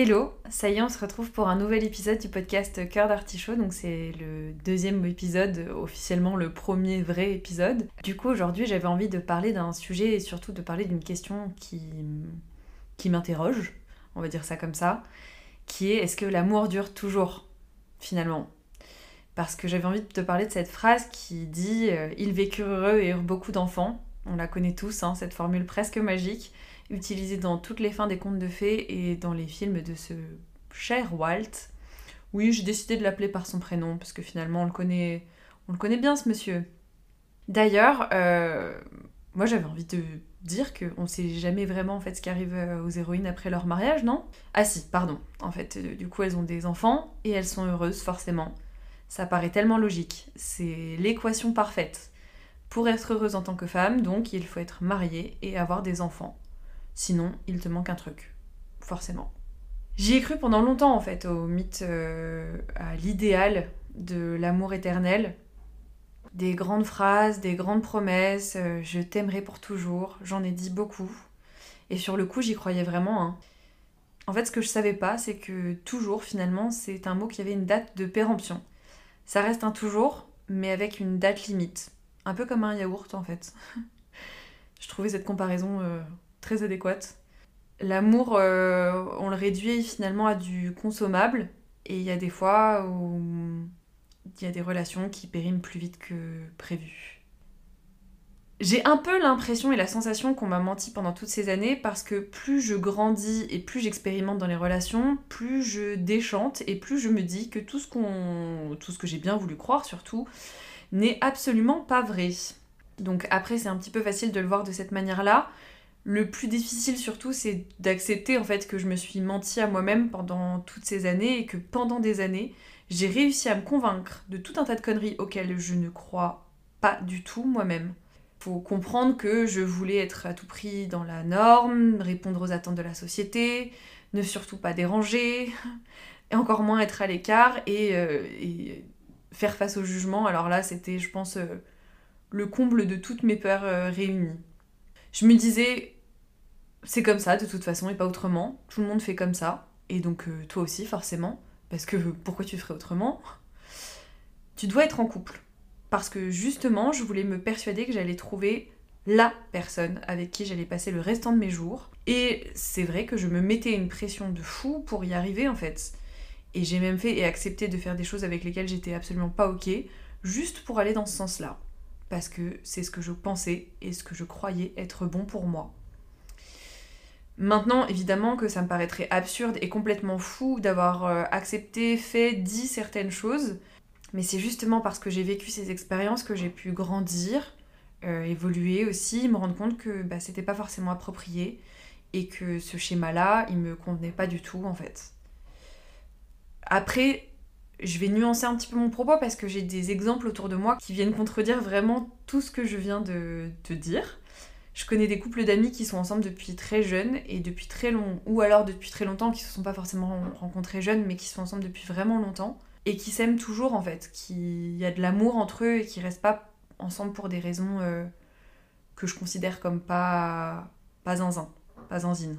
Hello, ça y est, on se retrouve pour un nouvel épisode du podcast Cœur d'Artichaut. Donc, c'est le deuxième épisode, officiellement le premier vrai épisode. Du coup, aujourd'hui, j'avais envie de parler d'un sujet et surtout de parler d'une question qui, m'interroge, on va dire ça comme ça, qui est est-ce que l'amour dure toujours, finalement? Parce que j'avais envie de te parler de cette phrase qui dit euh, Ils vécurent heureux et eurent beaucoup d'enfants. On la connaît tous, hein, cette formule presque magique utilisé dans toutes les fins des contes de fées et dans les films de ce cher Walt. Oui, j'ai décidé de l'appeler par son prénom parce que finalement on le connaît, on le connaît bien ce monsieur. D'ailleurs, euh, moi j'avais envie de dire qu'on sait jamais vraiment en fait ce qui arrive euh, aux héroïnes après leur mariage, non? Ah si, pardon. En fait, euh, du coup elles ont des enfants et elles sont heureuses forcément. Ça paraît tellement logique. C'est l'équation parfaite. Pour être heureuse en tant que femme, donc il faut être mariée et avoir des enfants. Sinon, il te manque un truc. Forcément. J'y ai cru pendant longtemps en fait, au mythe, euh, à l'idéal de l'amour éternel. Des grandes phrases, des grandes promesses, euh, je t'aimerai pour toujours, j'en ai dit beaucoup. Et sur le coup, j'y croyais vraiment. Hein. En fait, ce que je savais pas, c'est que toujours, finalement, c'est un mot qui avait une date de péremption. Ça reste un toujours, mais avec une date limite. Un peu comme un yaourt, en fait. je trouvais cette comparaison euh, adéquate. L'amour, euh, on le réduit finalement à du consommable, et il y a des fois où il y a des relations qui périment plus vite que prévu. J'ai un peu l'impression et la sensation qu'on m'a menti pendant toutes ces années parce que plus je grandis et plus j'expérimente dans les relations, plus je déchante et plus je me dis que tout ce qu'on tout ce que j'ai bien voulu croire surtout n'est absolument pas vrai. Donc après c'est un petit peu facile de le voir de cette manière-là. Le plus difficile surtout, c'est d'accepter en fait que je me suis menti à moi-même pendant toutes ces années et que pendant des années, j'ai réussi à me convaincre de tout un tas de conneries auxquelles je ne crois pas du tout moi-même. Faut comprendre que je voulais être à tout prix dans la norme, répondre aux attentes de la société, ne surtout pas déranger, et encore moins être à l'écart et, euh, faire face au jugement. Alors là, c'était, je pense, euh, le comble de toutes mes peurs euh, réunies. Je me disais, c'est comme ça de toute façon et pas autrement. Tout le monde fait comme ça. Et donc euh, toi aussi forcément. Parce que pourquoi tu ferais autrement? Tu dois être en couple. Parce que justement, je voulais me persuader que j'allais trouver la personne avec qui j'allais passer le restant de mes jours. Et c'est vrai que je me mettais une pression de fou pour y arriver en fait. Et j'ai même fait et accepté de faire des choses avec lesquelles j'étais absolument pas ok, juste pour aller dans ce sens-là. Parce que c'est ce que je pensais et ce que je croyais être bon pour moi. Maintenant, évidemment que ça me paraîtrait absurde et complètement fou d'avoir euh, accepté, fait, dit certaines choses, mais c'est justement parce que j'ai vécu ces expériences que j'ai pu grandir, euh, évoluer aussi, me rendre compte que bah, c'était pas forcément approprié et que ce schéma-là, il me convenait pas du tout en fait. Après, je vais nuancer un petit peu mon propos parce que j'ai des exemples autour de moi qui viennent contredire vraiment tout ce que je viens de te dire. Je connais des couples d'amis qui sont ensemble depuis très jeunes et depuis très long, ou alors depuis très longtemps, qui se sont pas forcément rencontrés jeunes, mais qui sont ensemble depuis vraiment longtemps et qui s'aiment toujours en fait, qu'il y a de l'amour entre eux et qui restent pas ensemble pour des raisons euh, que je considère comme pas pas zinzin, pas zinzine.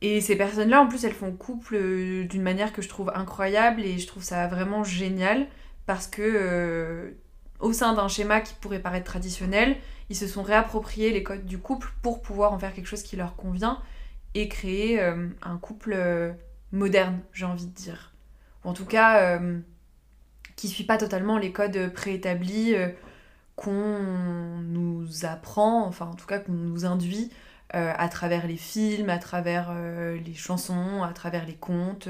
Et ces personnes-là, en plus, elles font couple euh, d'une manière que je trouve incroyable et je trouve ça vraiment génial parce que euh, au sein d'un schéma qui pourrait paraître traditionnel, ils se sont réappropriés les codes du couple pour pouvoir en faire quelque chose qui leur convient et créer euh, un couple euh, moderne, j'ai envie de dire. Ou en tout cas, euh, qui suit pas totalement les codes préétablis qu'on nous apprend, enfin en tout cas qu'on nous induit à travers les films, à travers les chansons, à travers les contes,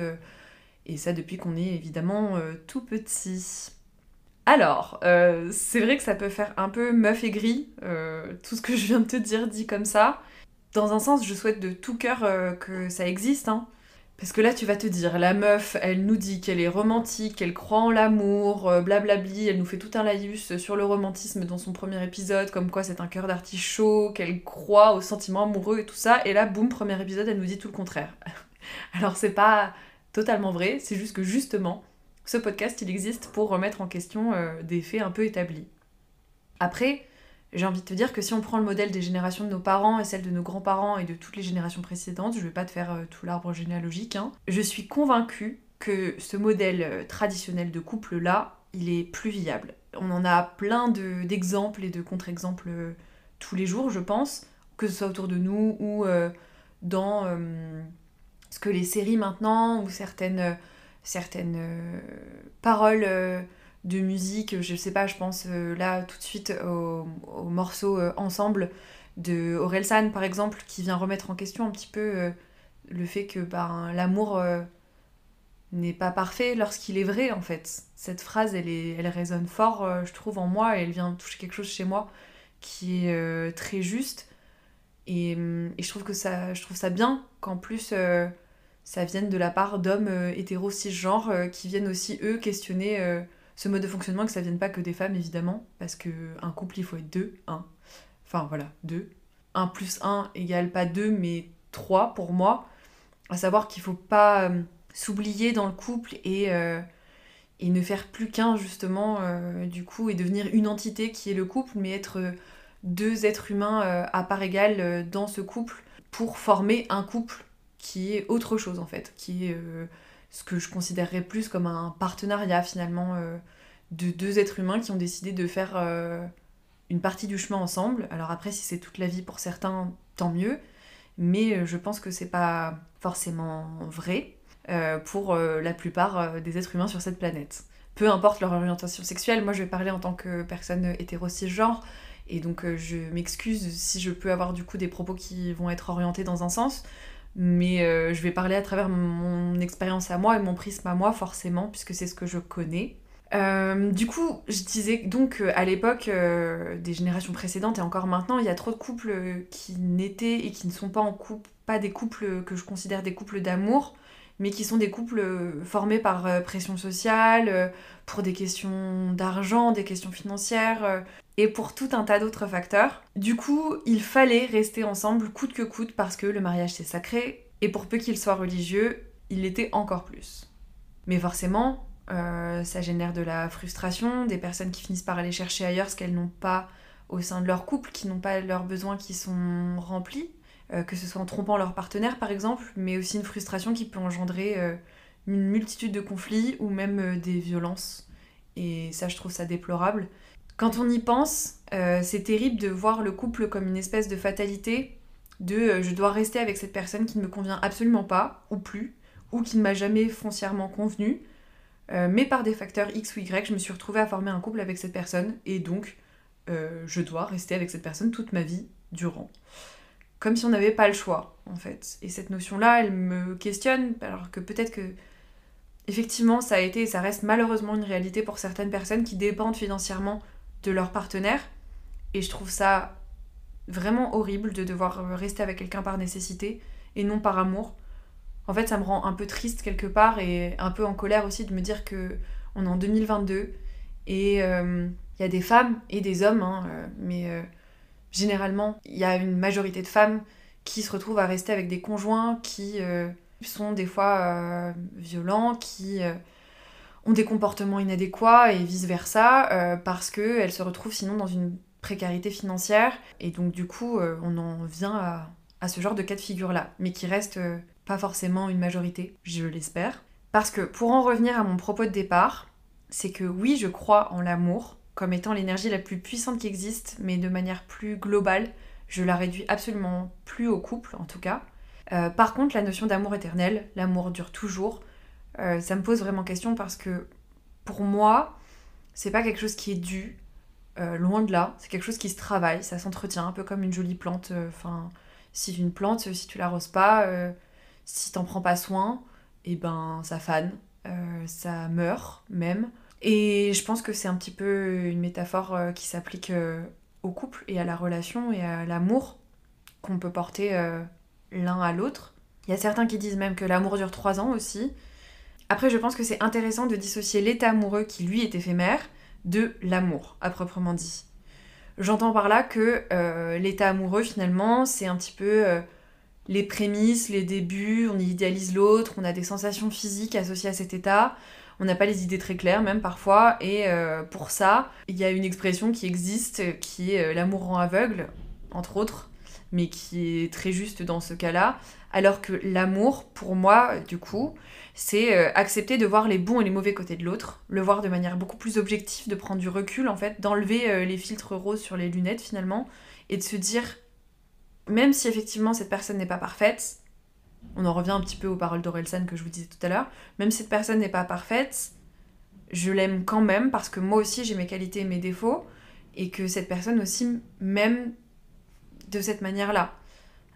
et ça depuis qu'on est évidemment tout petit. Alors, euh, c'est vrai que ça peut faire un peu meuf aigrie, euh, tout ce que je viens de te dire dit comme ça. Dans un sens, je souhaite de tout cœur euh, que ça existe, hein. Parce que là, tu vas te dire, la meuf, elle nous dit qu'elle est romantique, qu'elle croit en l'amour, blablabli, elle nous fait tout un laïus sur le romantisme dans son premier épisode, comme quoi c'est un cœur d'artichaut, qu'elle croit aux sentiments amoureux et tout ça, et là, boum, premier épisode, elle nous dit tout le contraire. Alors, c'est pas totalement vrai, c'est juste que justement, ce podcast, il existe pour remettre en question euh, des faits un peu établis. Après, j'ai envie de te dire que si on prend le modèle des générations de nos parents et celle de nos grands-parents et de toutes les générations précédentes, je vais pas te faire euh, tout l'arbre généalogique, hein, je suis convaincue que ce modèle euh, traditionnel de couple-là, il est plus viable. On en a plein d'exemples et de contre-exemples tous les jours, je pense, que ce soit autour de nous ou dans ce que les séries maintenant ou certaines, certaines paroles de musique, je sais pas, je pense euh, là tout de suite au, morceau euh, Ensemble de Orelsan par exemple, qui vient remettre en question un petit peu euh, le fait que ben, l'amour n'est pas parfait lorsqu'il est vrai en fait. Cette phrase, elle, est, elle résonne fort, je trouve, en moi, et elle vient toucher quelque chose chez moi qui est très juste. Et, et, je, trouve que ça, je trouve ça bien qu'en plus ça vienne de la part d'hommes hétéro cisgenres qui viennent aussi eux questionner ce mode de fonctionnement, que ça vienne pas que des femmes, évidemment, parce que un couple, il faut être deux, un. Enfin, voilà, deux. Un plus un égale pas deux, mais trois pour moi. À savoir qu'il faut pas euh, s'oublier dans le couple et, euh, et ne faire plus qu'un, justement, euh, du coup, et devenir une entité qui est le couple, mais être deux êtres humains à part égale dans ce couple pour former un couple qui est autre chose, en fait, qui est ce que je considérerais plus comme un partenariat finalement euh, de deux êtres humains qui ont décidé de faire euh, une partie du chemin ensemble. Alors après, si c'est toute la vie pour certains, tant mieux. Mais euh, je pense que c'est pas forcément vrai pour la plupart des êtres humains sur cette planète. Peu importe leur orientation sexuelle, moi je vais parler en tant que personne hétéro genre et donc je m'excuse si je peux avoir du coup des propos qui vont être orientés dans un sens mais euh, je vais parler à travers mon expérience à moi et mon prisme à moi forcément puisque c'est ce que je connais. Euh, du coup, je disais donc euh, à l'époque des générations précédentes et encore maintenant, il y a trop de couples qui n'étaient et qui ne sont pas en couple, pas des couples que je considère des couples d'amour, mais qui sont des couples formés par pression sociale, pour des questions d'argent, des questions financières, et pour tout un tas d'autres facteurs. Du coup, il fallait rester ensemble coûte que coûte parce que le mariage c'est sacré, et pour peu qu'il soit religieux, il l'était encore plus. Mais forcément, euh, ça génère de la frustration, des personnes qui finissent par aller chercher ailleurs ce qu'elles n'ont pas au sein de leur couple, qui n'ont pas leurs besoins qui sont remplis, euh, que ce soit en trompant leur partenaire par exemple, mais aussi une frustration qui peut engendrer euh, une multitude de conflits ou même des violences. Et ça, je trouve ça déplorable. Quand on y pense, euh, c'est terrible de voir le couple comme une espèce de fatalité, de euh, je dois rester avec cette personne qui ne me convient absolument pas, ou plus, ou qui ne m'a jamais foncièrement convenu, euh, mais par des facteurs X ou Y, je me suis retrouvée à former un couple avec cette personne, et donc je dois rester avec cette personne toute ma vie durant. Comme si on n'avait pas le choix, en fait. Et cette notion-là, elle me questionne, alors que peut-être que effectivement, ça a été et ça reste malheureusement une réalité pour certaines personnes qui dépendent financièrement de leur partenaire. Et je trouve ça vraiment horrible de devoir rester avec quelqu'un par nécessité et non par amour. En fait, ça me rend un peu triste quelque part et un peu en colère aussi de me dire que on est en 2022 et euh, il y a des femmes et des hommes, hein, euh, mais euh, généralement, il y a une majorité de femmes qui se retrouvent à rester avec des conjoints qui sont des fois violents, qui ont des comportements inadéquats et vice-versa, euh, parce qu'elles se retrouvent sinon dans une précarité financière. Et donc du coup, euh, on en vient à, ce genre de cas de figure-là, mais qui reste euh, pas forcément une majorité, je l'espère. Parce que pour en revenir à mon propos de départ, c'est que oui, je crois en l'amour comme étant l'énergie la plus puissante qui existe, mais de manière plus globale, je la réduis absolument plus au couple en tout cas. par contre, la notion d'amour éternel, l'amour dure toujours, euh, ça me pose vraiment question parce que pour moi, c'est pas quelque chose qui est dû, euh, loin de là, c'est quelque chose qui se travaille, ça s'entretient, un peu comme une jolie plante. Euh, enfin, si une plante, si tu l'arroses pas, si t'en prends pas soin, et eh ben ça fane, ça meurt même. Et je pense que c'est un petit peu une métaphore qui s'applique au couple et à la relation et à l'amour qu'on peut porter l'un à l'autre. Il y a certains qui disent même que l'amour dure trois ans aussi. Après, je pense que c'est intéressant de dissocier l'état amoureux qui lui est éphémère de l'amour, à proprement dit. J'entends par là que euh, l'état amoureux, finalement, c'est un petit peu euh, les prémices, les débuts, on idéalise l'autre, on a des sensations physiques associées à cet état, on n'a pas les idées très claires même parfois, et pour ça, il y a une expression qui existe qui est l'amour rend aveugle, entre autres, mais qui est très juste dans ce cas-là, alors que l'amour, pour moi, du coup, c'est euh, accepter de voir les bons et les mauvais côtés de l'autre, le voir de manière beaucoup plus objective, de prendre du recul en fait, d'enlever euh, les filtres roses sur les lunettes finalement, et de se dire, même si effectivement cette personne n'est pas parfaite, on en revient un petit peu aux paroles d'Orelsan que je vous disais tout à l'heure, même si cette personne n'est pas parfaite, je l'aime quand même parce que moi aussi j'ai mes qualités et mes défauts, et que cette personne aussi m'aime de cette manière-là.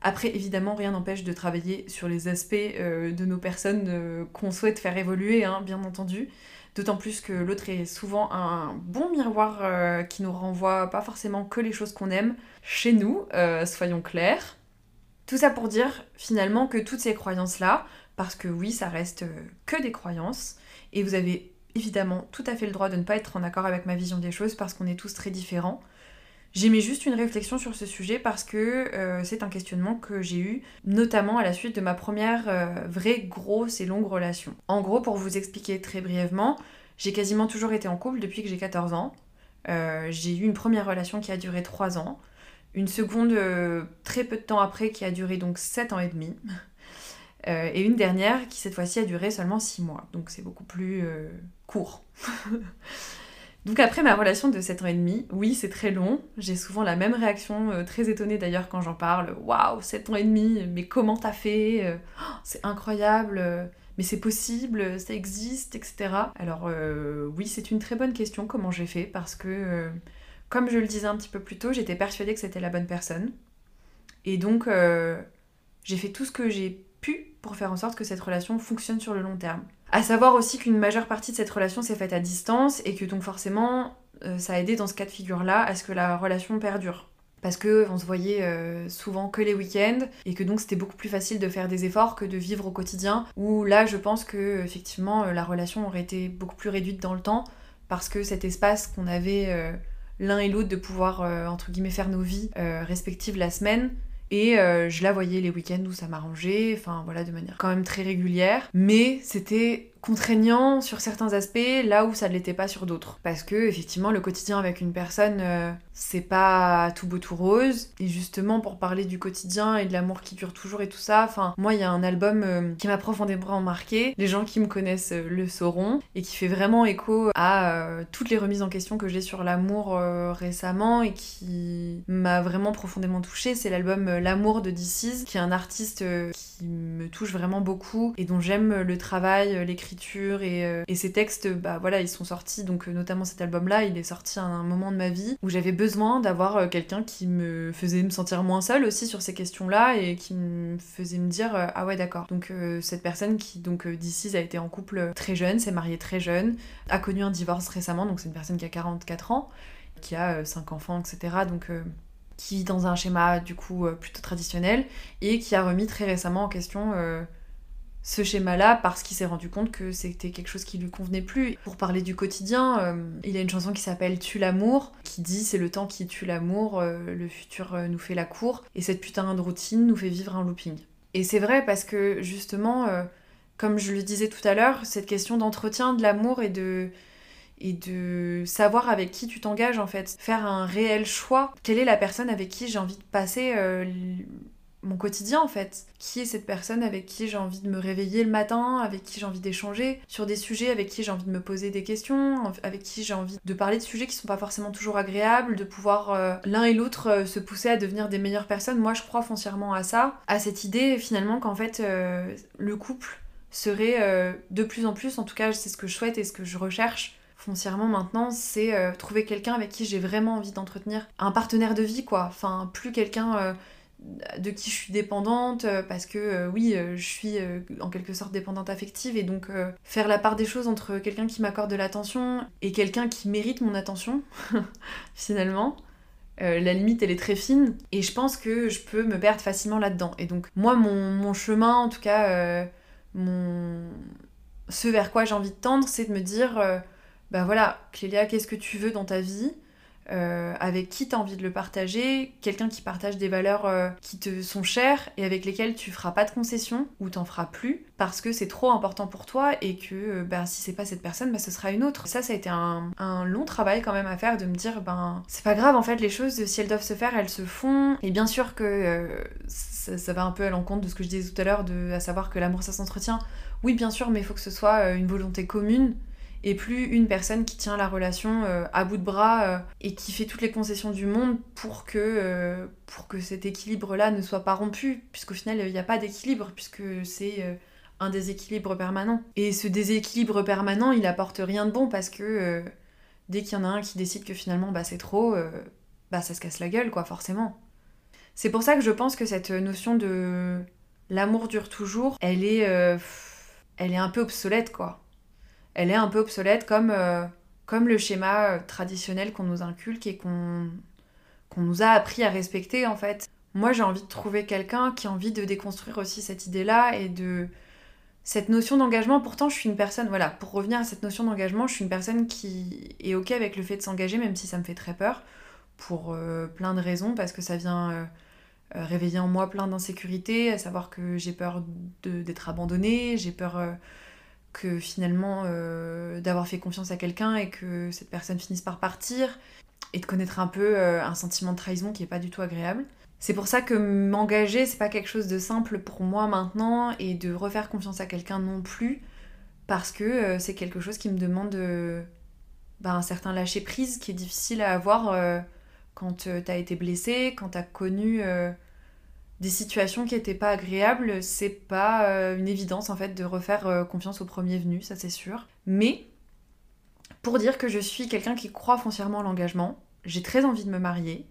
Après, évidemment, rien n'empêche de travailler sur les aspects euh, de nos personnes euh, qu'on souhaite faire évoluer, hein, bien entendu. D'autant plus que l'autre est souvent un bon miroir euh, qui nous renvoie pas forcément que les choses qu'on aime chez nous, soyons clairs. Tout ça pour dire finalement que toutes ces croyances-là, parce que oui, ça reste que des croyances, et vous avez évidemment tout à fait le droit de ne pas être en accord avec ma vision des choses parce qu'on est tous très différents. J'ai mis juste une réflexion sur ce sujet parce que euh, c'est un questionnement que j'ai eu, notamment à la suite de ma première euh, vraie grosse et longue relation. En gros, pour vous expliquer très brièvement, j'ai quasiment toujours été en couple depuis que j'ai 14 ans. Euh, j'ai eu une première relation qui a duré 3 ans, une seconde très peu de temps après qui a duré donc 7 ans et demi, et une dernière qui cette fois-ci a duré seulement 6 mois, donc c'est beaucoup plus court. Donc après ma relation de 7 ans et demi, oui c'est très long, j'ai souvent la même réaction, euh, très étonnée d'ailleurs quand j'en parle, waouh 7 ans et demi, mais comment t'as fait euh, oh, C'est incroyable, euh, mais c'est possible, ça existe, etc. Alors oui c'est une très bonne question comment j'ai fait, parce que comme je le disais un petit peu plus tôt, j'étais persuadée que c'était la bonne personne. Et donc j'ai fait tout ce que j'ai pu pour faire en sorte que cette relation fonctionne sur le long terme. À savoir aussi qu'une majeure partie de cette relation s'est faite à distance et que donc forcément euh, ça a aidé dans ce cas de figure-là à ce que la relation perdure. Parce que on se voyait euh, souvent que les week-ends et que donc c'était beaucoup plus facile de faire des efforts que de vivre au quotidien. Où là, je pense que effectivement euh, la relation aurait été beaucoup plus réduite dans le temps parce que cet espace qu'on avait l'un et l'autre de pouvoir entre guillemets faire nos vies respectives la semaine, et euh, je la voyais les week-ends où ça m'arrangeait, enfin voilà, de manière quand même très régulière. Mais c'était contraignant sur certains aspects, là où ça ne l'était pas sur d'autres. Parce que, effectivement, le quotidien avec une personne, euh, c'est pas tout beau tout rose. Et justement, pour parler du quotidien et de l'amour qui dure toujours et tout ça, enfin, moi, il y a un album euh, qui m'a profondément marqué. Les gens qui me connaissent le sauront. Et qui fait vraiment écho à toutes les remises en question que j'ai sur l'amour récemment et qui m'a vraiment profondément touchée. C'est l'album L'amour de DC's, qui est un artiste euh, qui me touche vraiment beaucoup et dont j'aime le travail, euh, l'écriture et, euh, et ces textes, bah voilà, ils sont sortis, donc notamment cet album-là, il est sorti à un moment de ma vie où j'avais besoin d'avoir quelqu'un qui me faisait me sentir moins seule aussi sur ces questions-là et qui me faisait me dire ah ouais d'accord. Donc cette personne qui donc DC's a été en couple très jeune, s'est mariée très jeune, a connu un divorce récemment, donc c'est une personne qui a 44 ans, qui a 5 enfants, etc. Donc qui dans un schéma du coup euh, plutôt traditionnel et qui a remis très récemment en question euh, ce schéma-là parce qu'il s'est rendu compte que c'était quelque chose qui lui convenait plus. Pour parler du quotidien, euh, il a une chanson qui s'appelle Tue l'amour, qui dit c'est le temps qui tue l'amour, le futur nous fait la cour, et cette putain de routine nous fait vivre un looping. Et c'est vrai parce que justement, comme je le disais tout à l'heure, cette question d'entretien de l'amour et de et de savoir avec qui tu t'engages en fait. Faire un réel choix. Quelle est la personne avec qui j'ai envie de passer euh, mon quotidien en fait Qui est cette personne avec qui j'ai envie de me réveiller le matin, avec qui j'ai envie d'échanger sur des sujets, avec qui j'ai envie de me poser des questions, avec qui j'ai envie de parler de sujets qui sont pas forcément toujours agréables, de pouvoir euh, l'un et l'autre euh, se pousser à devenir des meilleures personnes. Moi je crois foncièrement à ça, à cette idée finalement qu'en fait le couple serait de plus en plus, en tout cas c'est ce que je souhaite et ce que je recherche, foncièrement maintenant, c'est euh, trouver quelqu'un avec qui j'ai vraiment envie d'entretenir un partenaire de vie, quoi. Enfin, plus quelqu'un euh, de qui je suis dépendante, euh, parce que oui, je suis en quelque sorte dépendante affective, et donc faire la part des choses entre quelqu'un qui m'accorde de l'attention et quelqu'un qui mérite mon attention, finalement. la limite elle est très fine et je pense que je peux me perdre facilement là-dedans. Et donc moi mon, chemin en tout cas ce vers quoi j'ai envie de tendre c'est de me dire bah voilà, Clélia, qu'est-ce que tu veux dans ta vie? Euh, avec qui tu as envie de le partager, quelqu'un qui partage des valeurs euh, qui te sont chères et avec lesquelles tu feras pas de concessions ou t'en feras plus parce que c'est trop important pour toi et que euh, bah, si c'est pas cette personne, bah, ce sera une autre. Ça, ça a été un, long travail quand même à faire de me dire, ben c'est pas grave en fait, les choses, si elles doivent se faire, elles se font. Et bien sûr que ça, ça, va un peu à l'encontre de ce que je disais tout à l'heure, à savoir que l'amour ça s'entretient. Oui, bien sûr, mais il faut que ce soit une volonté commune et plus une personne qui tient la relation euh, à bout de bras euh, et qui fait toutes les concessions du monde pour que, euh, pour que cet équilibre-là ne soit pas rompu, puisqu'au final, il n'y a pas d'équilibre, puisque c'est un déséquilibre permanent. Et ce déséquilibre permanent, il apporte rien de bon, parce que dès qu'il y en a un qui décide que finalement, bah, c'est trop, bah, ça se casse la gueule, quoi, forcément. C'est pour ça que je pense que cette notion de l'amour dure toujours, elle est, elle est un peu obsolète, quoi elle est un peu obsolète comme, euh, comme le schéma euh, traditionnel qu'on nous inculque et qu'on qu'on nous a appris à respecter en fait. Moi j'ai envie de trouver quelqu'un qui a envie de déconstruire aussi cette idée-là et de cette notion d'engagement. Pourtant je suis une personne, voilà, pour revenir à cette notion d'engagement, je suis une personne qui est ok avec le fait de s'engager même si ça me fait très peur pour euh, plein de raisons parce que ça vient... réveiller en moi plein d'insécurité, à savoir que j'ai peur d'être abandonnée, j'ai peur que finalement euh, d'avoir fait confiance à quelqu'un et que cette personne finisse par partir et de connaître un peu euh, un sentiment de trahison qui est pas du tout agréable. C'est pour ça que m'engager, c'est pas quelque chose de simple pour moi maintenant et de refaire confiance à quelqu'un non plus parce que euh, c'est quelque chose qui me demande bah, un certain lâcher prise qui est difficile à avoir quand t'as été blessé, quand t'as connu des situations qui étaient pas agréables, c'est pas euh, une évidence en fait de refaire euh, confiance au premier venu, ça c'est sûr. Mais pour dire que je suis quelqu'un qui croit foncièrement à l'engagement, j'ai très envie de me marier.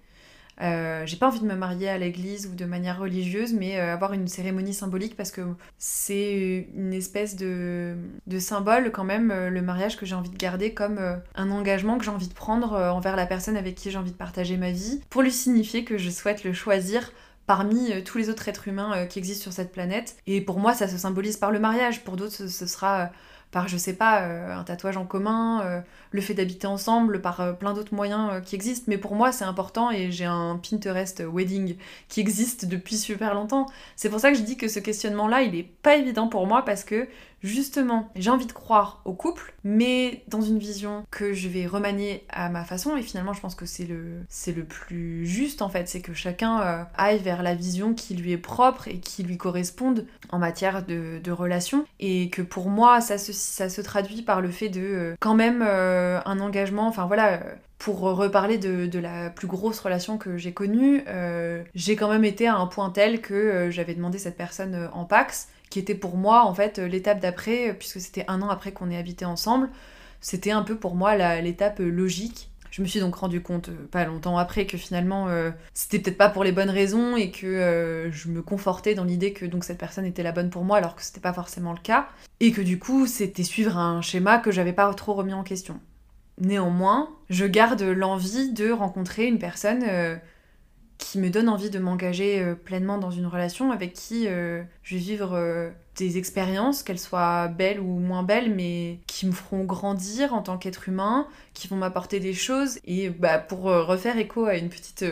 Euh, j'ai pas envie de me marier à l'église ou de manière religieuse, mais avoir une cérémonie symbolique parce que c'est une espèce de, symbole quand même, le mariage que j'ai envie de garder comme un engagement que j'ai envie de prendre envers la personne avec qui j'ai envie de partager ma vie, pour lui signifier que je souhaite le choisir parmi euh, tous les autres êtres humains euh, qui existent sur cette planète. Et pour moi, ça se symbolise par le mariage. Pour d'autres, ce, sera euh, par, je sais pas, un tatouage en commun, le fait d'habiter ensemble, par plein d'autres moyens qui existent. Mais pour moi, c'est important et j'ai un Pinterest wedding qui existe depuis super longtemps. C'est pour ça que je dis que ce questionnement-là, il est pas évident pour moi parce que justement, j'ai envie de croire au couple, mais dans une vision que je vais remanier à ma façon. Et finalement, je pense que c'est le, c'est le plus juste en fait, c'est que chacun euh, aille vers la vision qui lui est propre et qui lui corresponde en matière de, de relation. Et que pour moi, ça se, ça se traduit par le fait de euh, quand même euh, un engagement, enfin voilà pour reparler de, la plus grosse relation que j'ai connue, j'ai quand même été à un point tel que j'avais demandé cette personne en Pax qui était pour moi en fait l'étape d'après, puisque c'était un an après qu'on ait habité ensemble. C'était un peu pour moi l'étape logique. Je me suis donc rendu compte euh, pas longtemps après que finalement euh, c'était peut-être pas pour les bonnes raisons et que euh, je me confortais dans l'idée que donc cette personne était la bonne pour moi alors que c'était pas forcément le cas et que du coup c'était suivre un schéma que j'avais pas trop remis en question. Néanmoins, je garde l'envie de rencontrer une personne qui me donne envie de m'engager euh, pleinement dans une relation avec qui euh, je vais vivre euh, des expériences, qu'elles soient belles ou moins belles, mais qui me feront grandir en tant qu'être humain, qui vont m'apporter des choses. Et bah, pour refaire écho à une petite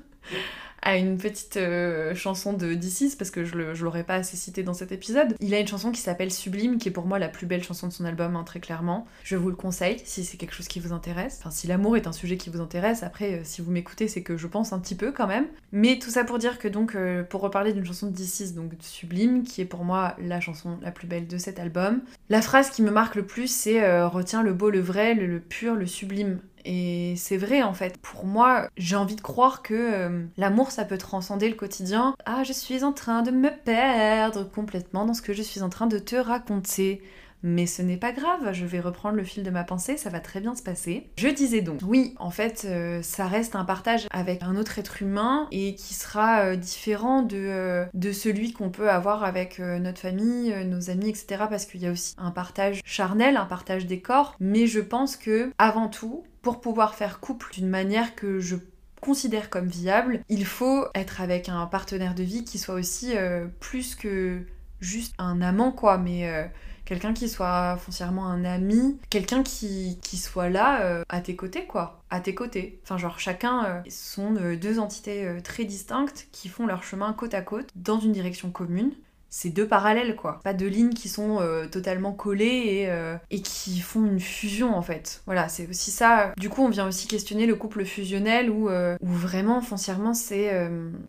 à une petite euh, chanson de DC's parce que je, l'aurais pas assez cité dans cet épisode. Il a une chanson qui s'appelle Sublime, qui est pour moi la plus belle chanson de son album, hein, très clairement. Je vous le conseille si c'est quelque chose qui vous intéresse. Enfin, si l'amour est un sujet qui vous intéresse, après, euh, si vous m'écoutez, c'est que je pense un petit peu quand même. Mais tout ça pour dire que donc, euh, pour reparler d'une chanson de DC's, donc Sublime, qui est pour moi la chanson la plus belle de cet album, la phrase qui me marque le plus, c'est Retiens le beau, le vrai, le pur, le sublime. Et c'est vrai en fait. Pour moi, j'ai envie de croire que euh, l'amour, ça peut transcender le quotidien. Ah, je suis en train de me perdre complètement dans ce que je suis en train de te raconter. Mais ce n'est pas grave, je vais reprendre le fil de ma pensée, ça va très bien se passer. Je disais donc, oui, en fait, euh, ça reste un partage avec un autre être humain et qui sera euh, différent de, de celui qu'on peut avoir avec notre famille, nos amis, etc. Parce qu'il y a aussi un partage charnel, un partage des corps. Mais je pense que, avant tout, pour pouvoir faire couple d'une manière que je considère comme viable, il faut être avec un partenaire de vie qui soit aussi euh, plus que juste un amant quoi, mais euh, quelqu'un qui soit foncièrement un ami, quelqu'un qui, qui soit là euh, à tes côtés, quoi. À tes côtés. Enfin, genre, chacun euh, sont deux entités très distinctes qui font leur chemin côte à côte dans une direction commune c'est deux parallèles quoi. Pas deux lignes qui sont euh, totalement collées et, euh, et, qui font une fusion en fait. Voilà, c'est aussi ça. Du coup, on vient aussi questionner le couple fusionnel où, euh, vraiment foncièrement c'est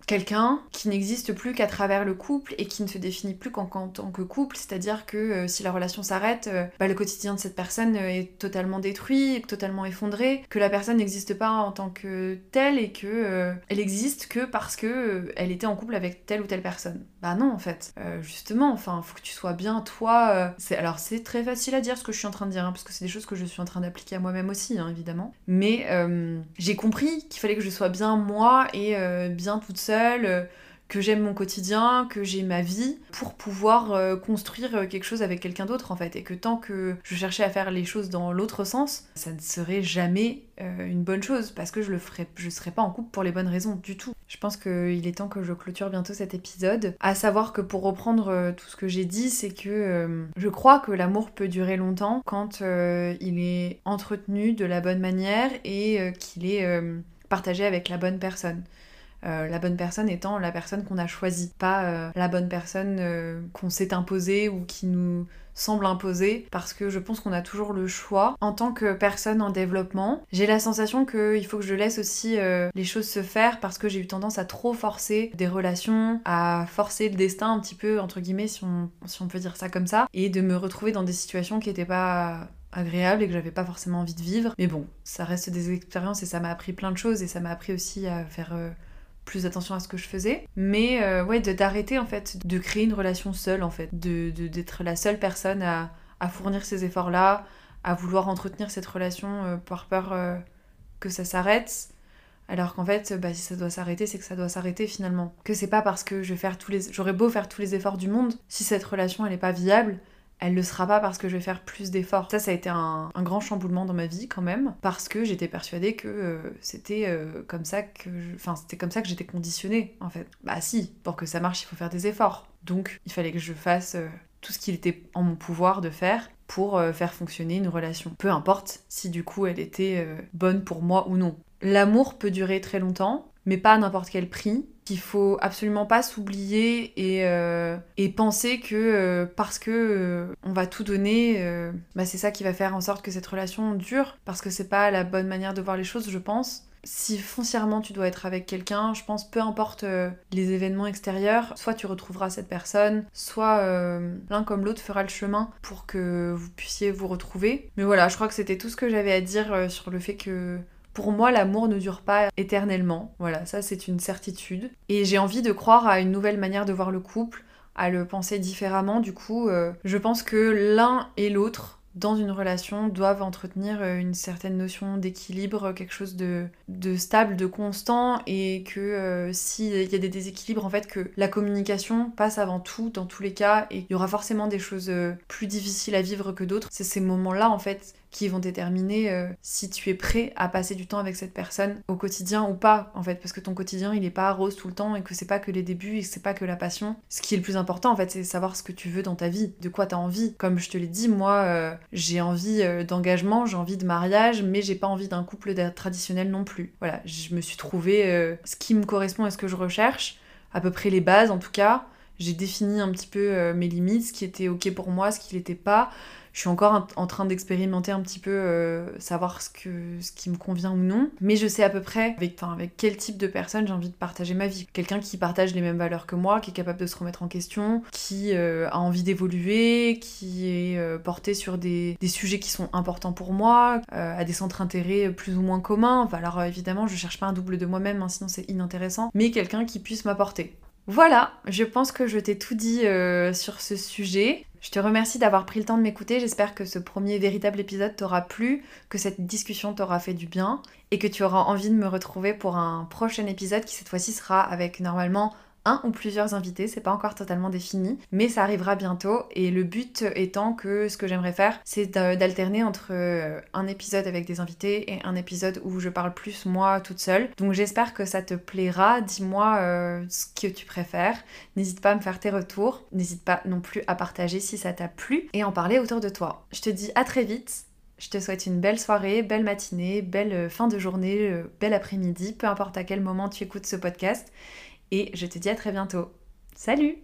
quelqu'un qui n'existe plus qu'à travers le couple et qui ne se définit plus qu'en tant que couple. C'est-à-dire que si la relation s'arrête, bah, le quotidien de cette personne est totalement détruit, totalement effondré, que la personne n'existe pas en tant que telle et que elle existe que parce que elle était en couple avec telle ou telle personne. Bah non en fait. Euh, justement, enfin, faut que tu sois bien toi. Euh, alors c'est très facile à dire ce que je suis en train de dire, hein, parce que c'est des choses que je suis en train d'appliquer à moi-même aussi, hein, évidemment. Mais euh, j'ai compris qu'il fallait que je sois bien moi et bien toute seule que j'aime mon quotidien, que j'ai ma vie, pour pouvoir euh, construire euh, quelque chose avec quelqu'un d'autre en fait. Et que tant que je cherchais à faire les choses dans l'autre sens, ça ne serait jamais euh, une bonne chose parce que je le je serais pas en couple pour les bonnes raisons du tout. Je pense qu'il est temps que je clôture bientôt cet épisode. À savoir que pour reprendre tout ce que j'ai dit, c'est que je crois que l'amour peut durer longtemps quand il est entretenu de la bonne manière et qu'il est partagé avec la bonne personne. Euh, la bonne personne étant la personne qu'on a choisie, pas euh, la bonne personne euh, qu'on s'est imposée ou qui nous semble imposer parce que je pense qu'on a toujours le choix en tant que personne en développement. J'ai la sensation qu'il faut que je laisse aussi les choses se faire parce que j'ai eu tendance à trop forcer des relations, à forcer le destin un petit peu entre guillemets si on, si on peut dire ça comme ça et de me retrouver dans des situations qui n'étaient pas agréables et que j'avais pas forcément envie de vivre. Mais bon, ça reste des expériences et ça m'a appris plein de choses et ça m'a appris aussi à faire plus attention à ce que je faisais. Mais euh, ouais, d'arrêter en fait, de créer une relation seule en fait, de d'être la seule personne à, à fournir ces efforts-là, à vouloir entretenir cette relation euh, par peur euh, que ça s'arrête. Alors qu'en fait, bah, si ça doit s'arrêter, c'est que ça doit s'arrêter finalement. Que c'est pas parce que je tous les... j'aurais beau faire tous les efforts du monde, si cette relation elle est pas viable, elle le sera pas parce que je vais faire plus d'efforts. Ça, ça a été un, grand chamboulement dans ma vie quand même, parce que j'étais persuadée que euh, c'était euh, comme ça que, enfin, c'était comme ça que j'étais conditionnée en fait. Bah si, pour que ça marche, il faut faire des efforts. Donc, il fallait que je fasse euh, tout ce qu'il était en mon pouvoir de faire pour faire fonctionner une relation. Peu importe si du coup elle était bonne pour moi ou non. L'amour peut durer très longtemps, mais pas à n'importe quel prix qu'il faut absolument pas s'oublier et, euh, penser que euh, parce que euh, on va tout donner, bah c'est ça qui va faire en sorte que cette relation dure, parce que c'est pas la bonne manière de voir les choses, je pense. Si foncièrement tu dois être avec quelqu'un, je pense peu importe les événements extérieurs, soit tu retrouveras cette personne, soit l'un comme l'autre fera le chemin pour que vous puissiez vous retrouver. Mais voilà, je crois que c'était tout ce que j'avais à dire sur le fait que pour moi, l'amour ne dure pas éternellement. Voilà, ça c'est une certitude. Et j'ai envie de croire à une nouvelle manière de voir le couple, à le penser différemment. Du coup, euh, je pense que l'un et l'autre dans une relation doivent entretenir euh, une certaine notion d'équilibre, quelque chose de, stable, de constant, et que euh, s'il y a des déséquilibres, en fait, que la communication passe avant tout dans tous les cas, et il y aura forcément des choses plus difficiles à vivre que d'autres. C'est ces moments-là, en fait, qui vont déterminer euh, si tu es prêt à passer du temps avec cette personne au quotidien ou pas, en fait, parce que ton quotidien il est pas rose tout le temps et que c'est pas que les débuts et que c'est pas que la passion. Ce qui est le plus important, en fait, c'est savoir ce que tu veux dans ta vie, de quoi tu as envie. Comme je te l'ai dit, moi, euh, j'ai envie euh, d'engagement, j'ai envie de mariage, mais j'ai pas envie d'un couple traditionnel non plus. Voilà, je me suis trouvé ce qui me correspond et ce que je recherche, à peu près les bases en tout cas. J'ai défini un petit peu mes limites, ce qui était ok pour moi, ce qui l'était pas je suis encore en train d'expérimenter un petit peu, euh, savoir ce, qui me convient ou non. Mais je sais à peu près avec, quel type de personne j'ai envie de partager ma vie. Quelqu'un qui partage les mêmes valeurs que moi, qui est capable de se remettre en question, qui euh, a envie d'évoluer, qui est euh, porté sur des, sujets qui sont importants pour moi, à des centres d'intérêt plus ou moins communs. Alors évidemment, je cherche pas un double de moi-même, hein, sinon c'est inintéressant. Mais quelqu'un qui puisse m'apporter. Voilà, je pense que je t'ai tout dit sur ce sujet. Je te remercie d'avoir pris le temps de m'écouter. J'espère que ce premier véritable épisode t'aura plu, que cette discussion t'aura fait du bien et que tu auras envie de me retrouver pour un prochain épisode qui cette fois-ci sera avec normalement un ou plusieurs invités, c'est pas encore totalement défini, mais ça arrivera bientôt et le but étant que ce que j'aimerais faire, c'est d'alterner entre euh, un épisode avec des invités et un épisode où je parle plus moi toute seule. Donc j'espère que ça te plaira, dis-moi euh, ce que tu préfères, n'hésite pas à me faire tes retours, n'hésite pas non plus à partager si ça t'a plu et en parler autour de toi. Je te dis à très vite je te souhaite une belle soirée, belle matinée, belle euh, fin de journée, bel après-midi, peu importe à quel moment tu écoutes ce podcast et je te dis à très bientôt. Salut